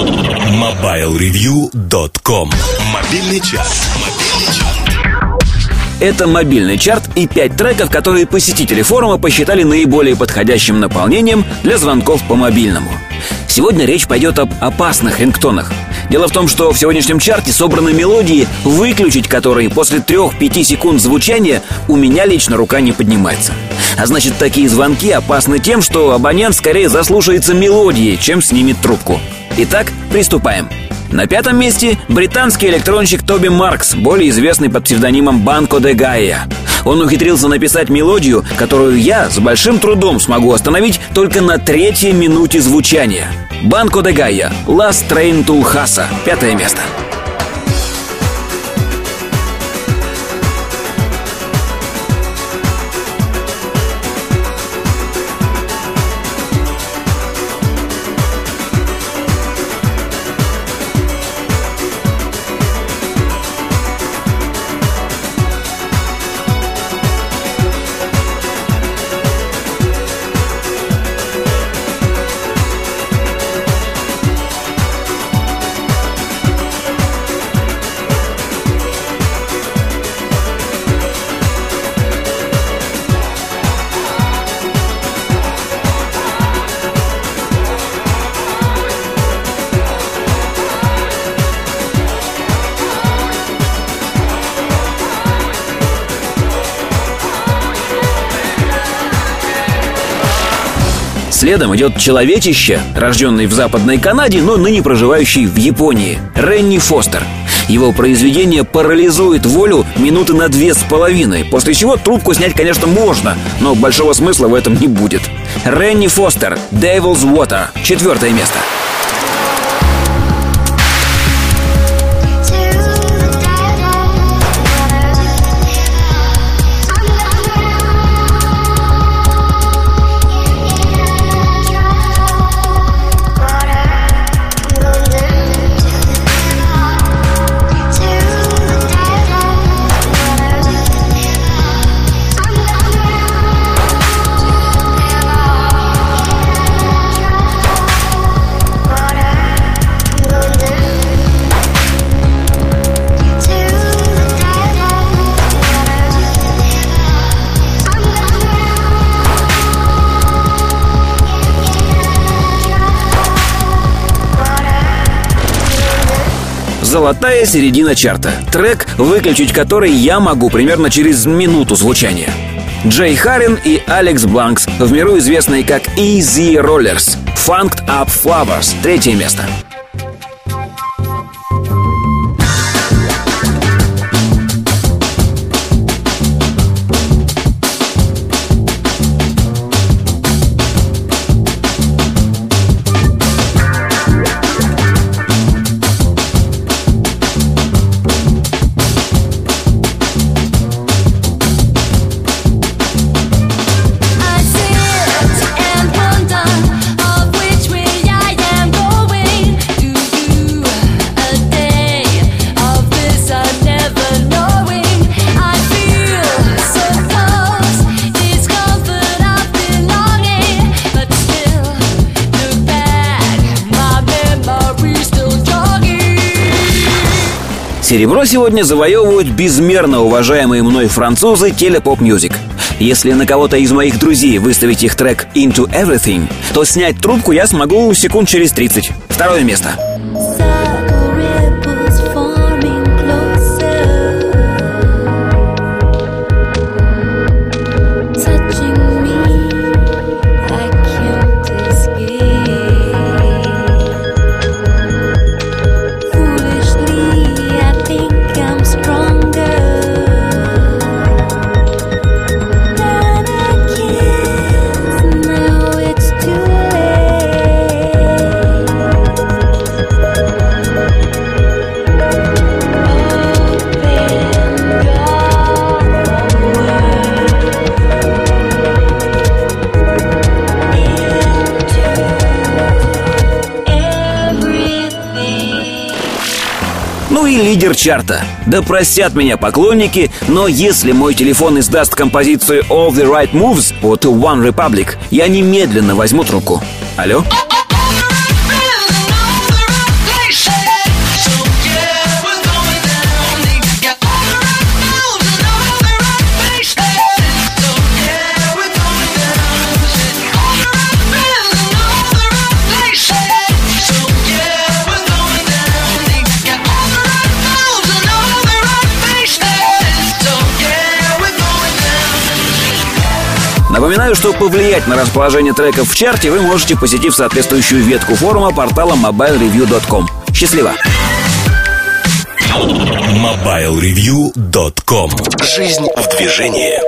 MobileReview.com Мобильный час. Это мобильный чарт и пять треков, которые посетители форума посчитали наиболее подходящим наполнением для звонков по мобильному. Сегодня речь пойдет об опасных рингтонах. Дело в том, что в сегодняшнем чарте собраны мелодии, выключить которые после 3-5 секунд звучания у меня лично рука не поднимается. А значит, такие звонки опасны тем, что абонент скорее заслушается мелодией, чем снимет трубку. Итак, приступаем. На пятом месте британский электронщик Тоби Маркс, более известный под псевдонимом Банко де Гайя. Он ухитрился написать мелодию, которую я с большим трудом смогу остановить только на третьей минуте звучания. Банко де Гайя, Last Train to Lhasa, пятое место. Следом идет человечище, рожденный в Западной Канаде, но ныне проживающий в Японии. Ренни Фостер. Его произведение парализует волю минуты на две с половиной, после чего трубку снять, конечно, можно, но большого смысла в этом не будет. Ренни Фостер, Devil's Water, четвертое место. Золотая середина чарта. Трек, выключить который я могу примерно через минуту звучания. Джей Харрин и Алекс Бланкс, в миру известные как Easy Rollers. Funked Up Flowers, третье место. Серебро сегодня завоевывают безмерно уважаемые мной французы Телепоп Music. Если на кого-то из моих друзей выставить их трек Into Everything, то снять трубку я смогу секунд через 30. Второе место. Ну и лидер чарта. Да простят меня поклонники, но если мой телефон издаст композицию All the Right Moves от One Republic, я немедленно возьму трубку. Алло? Напоминаю, что повлиять на расположение треков в чарте вы можете, посетив соответствующую ветку форума портала mobilereview.com. Счастливо! MobileReview.com Жизнь в движении